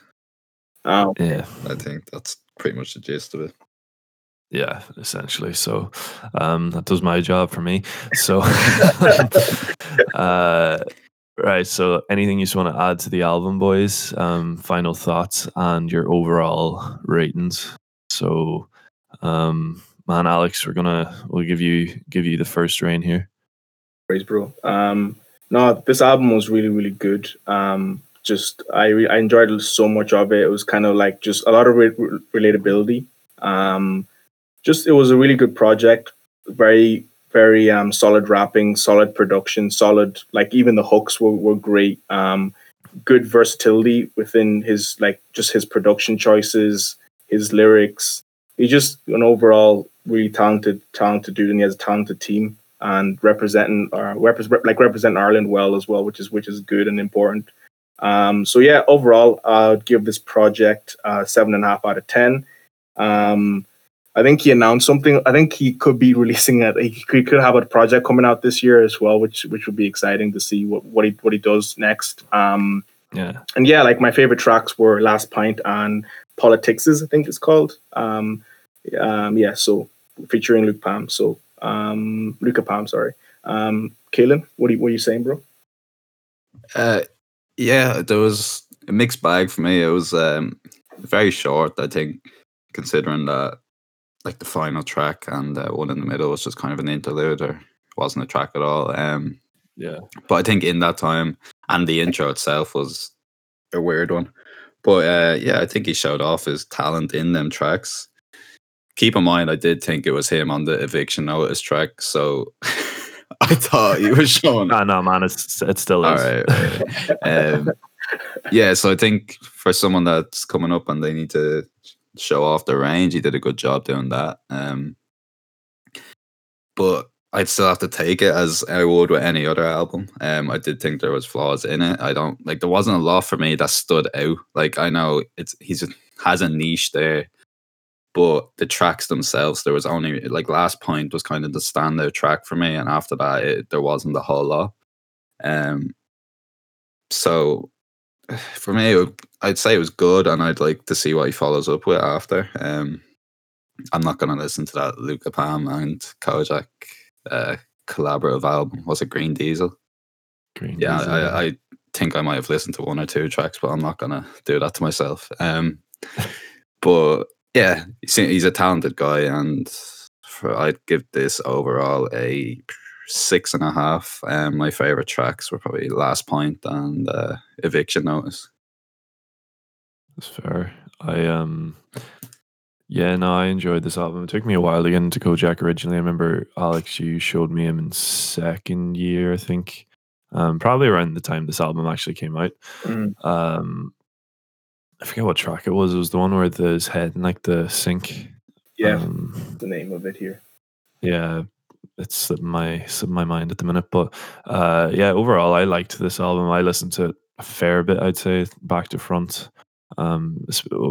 Um, yeah, I think that's pretty much the gist of it. yeah, essentially. So um, that does my job for me. So, (laughs) uh, right. So, anything you just want to add to the album, boys? Um, final thoughts and your overall ratings. So, um, man, Alex, we're gonna we'll give you give you the first reign here. praise, bro. Um, no, this album was really, really good. Um, just I re- I enjoyed so much of it. It was kind of like just a lot of re- re- relatability. Um, just it was a really good project. Very, very um, solid rapping, solid production, solid like even the hooks were were great. Um, good versatility within his like just his production choices, his lyrics. He's just an overall really talented, talented dude, and he has a talented team and representing or represent like representing Ireland well as well, which is which is good and important. Um, so yeah, overall, I'd give this project uh, seven and a half out of ten. Um, I think he announced something. I think he could be (laughs) releasing it. He could, have a project coming out this year as well, which which would be exciting to see what, what he what he does next. Um, Yeah, and yeah, like my favorite tracks were Last Pint and Politics, I think it's called. Um, um, yeah, so featuring Luke Palm. So um, Luka Palm, sorry. Um, Kaylin, what are you, what are you saying, bro? Uh, yeah, there was a mixed bag for me. It was um, very short, I think, considering that like the final track and uh, one in the middle was just kind of an interlude or wasn't a track at all. Um, yeah, but I think in that time and the intro itself was a weird one. But uh, yeah, I think he showed off his talent in them tracks. Keep in mind, I did think it was him on the eviction notice track, so (laughs) I thought he was showing (laughs) no, no, man, it's it still is. right. all right. um, yeah, so I think for someone that's coming up and they need to show off their range, he did a good job doing that. Um, but I'd still have to take it as I would with any other album. Um, I did think there was flaws in it. I don't like there wasn't a lot for me that stood out. Like I know it's he's has a niche there, but the tracks themselves, there was only like last pint was kind of the standout track for me, and after that, it, there wasn't a whole lot. Um, so (sighs) for me, would- I'd say it was good, and I'd like to see what he follows up with after. Um, I'm not gonna listen to that Luka Palm and Kojaque uh, collaborative album. Was it Green Diesel? Green Yeah, Diesel, I, I think I might have listened to one or two tracks, but I'm not gonna do that to myself. Um, (laughs) but yeah, he's, he's a talented guy, and for, I'd give this overall a six and a half. Um, my favorite tracks were probably Last Pint and uh, Eviction Notice. That's fair. I um yeah, no, I enjoyed this album. It took me a while to get into Kojaque originally. I remember Alex, you showed me him in second year, I think. Um, probably around the time this album actually came out. Mm. Um I forget what track it was. It was the one where there's head in like the sink. Yeah, Um, the name of it here. yeah it's slipping my slipping my mind at the minute but uh yeah overall i liked this album i listened to it a fair bit i'd say back to front um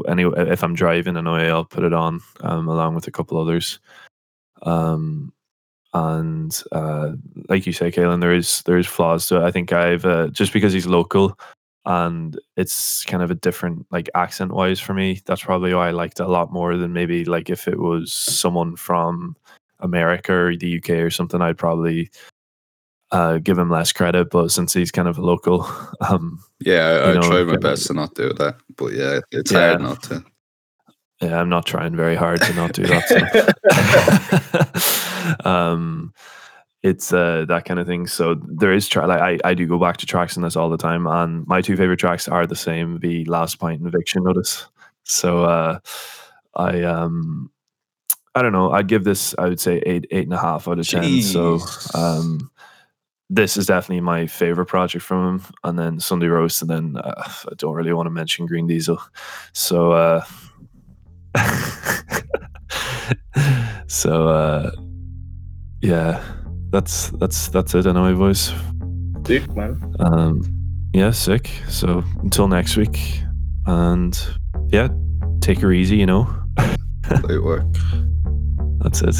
anyway if i'm driving anyway i'll put it on um along with a couple others um and uh like you say Kaylin, there is there is flaws to it i think i've uh, just because he's local and it's kind of a different like accent wise for me that's probably why i liked it a lot more than maybe like if it was someone from america or the uk or something i'd probably uh give him less credit but since he's kind of a local (laughs) um Yeah, I, I know, tried my best to not do that, but yeah, it's Yeah. hard not to. yeah i'm not trying very hard to not do that so. (laughs) (laughs) um it's uh that kind of thing. So there is tra- like I, I do go back to tracks in this all the time and my two favorite tracks are the same the last pint and eviction notice. So uh i um i don't know i'd give this i would say eight eight and a half out of ten. So um this is definitely my favorite project from him and then sunday roast and then uh, i don't really want to mention green diesel. So uh (laughs) so uh yeah that's that's that's it anyway boys Dude, man. um yeah sick. So until next week. And yeah take her easy you know? (laughs) Great work. that's it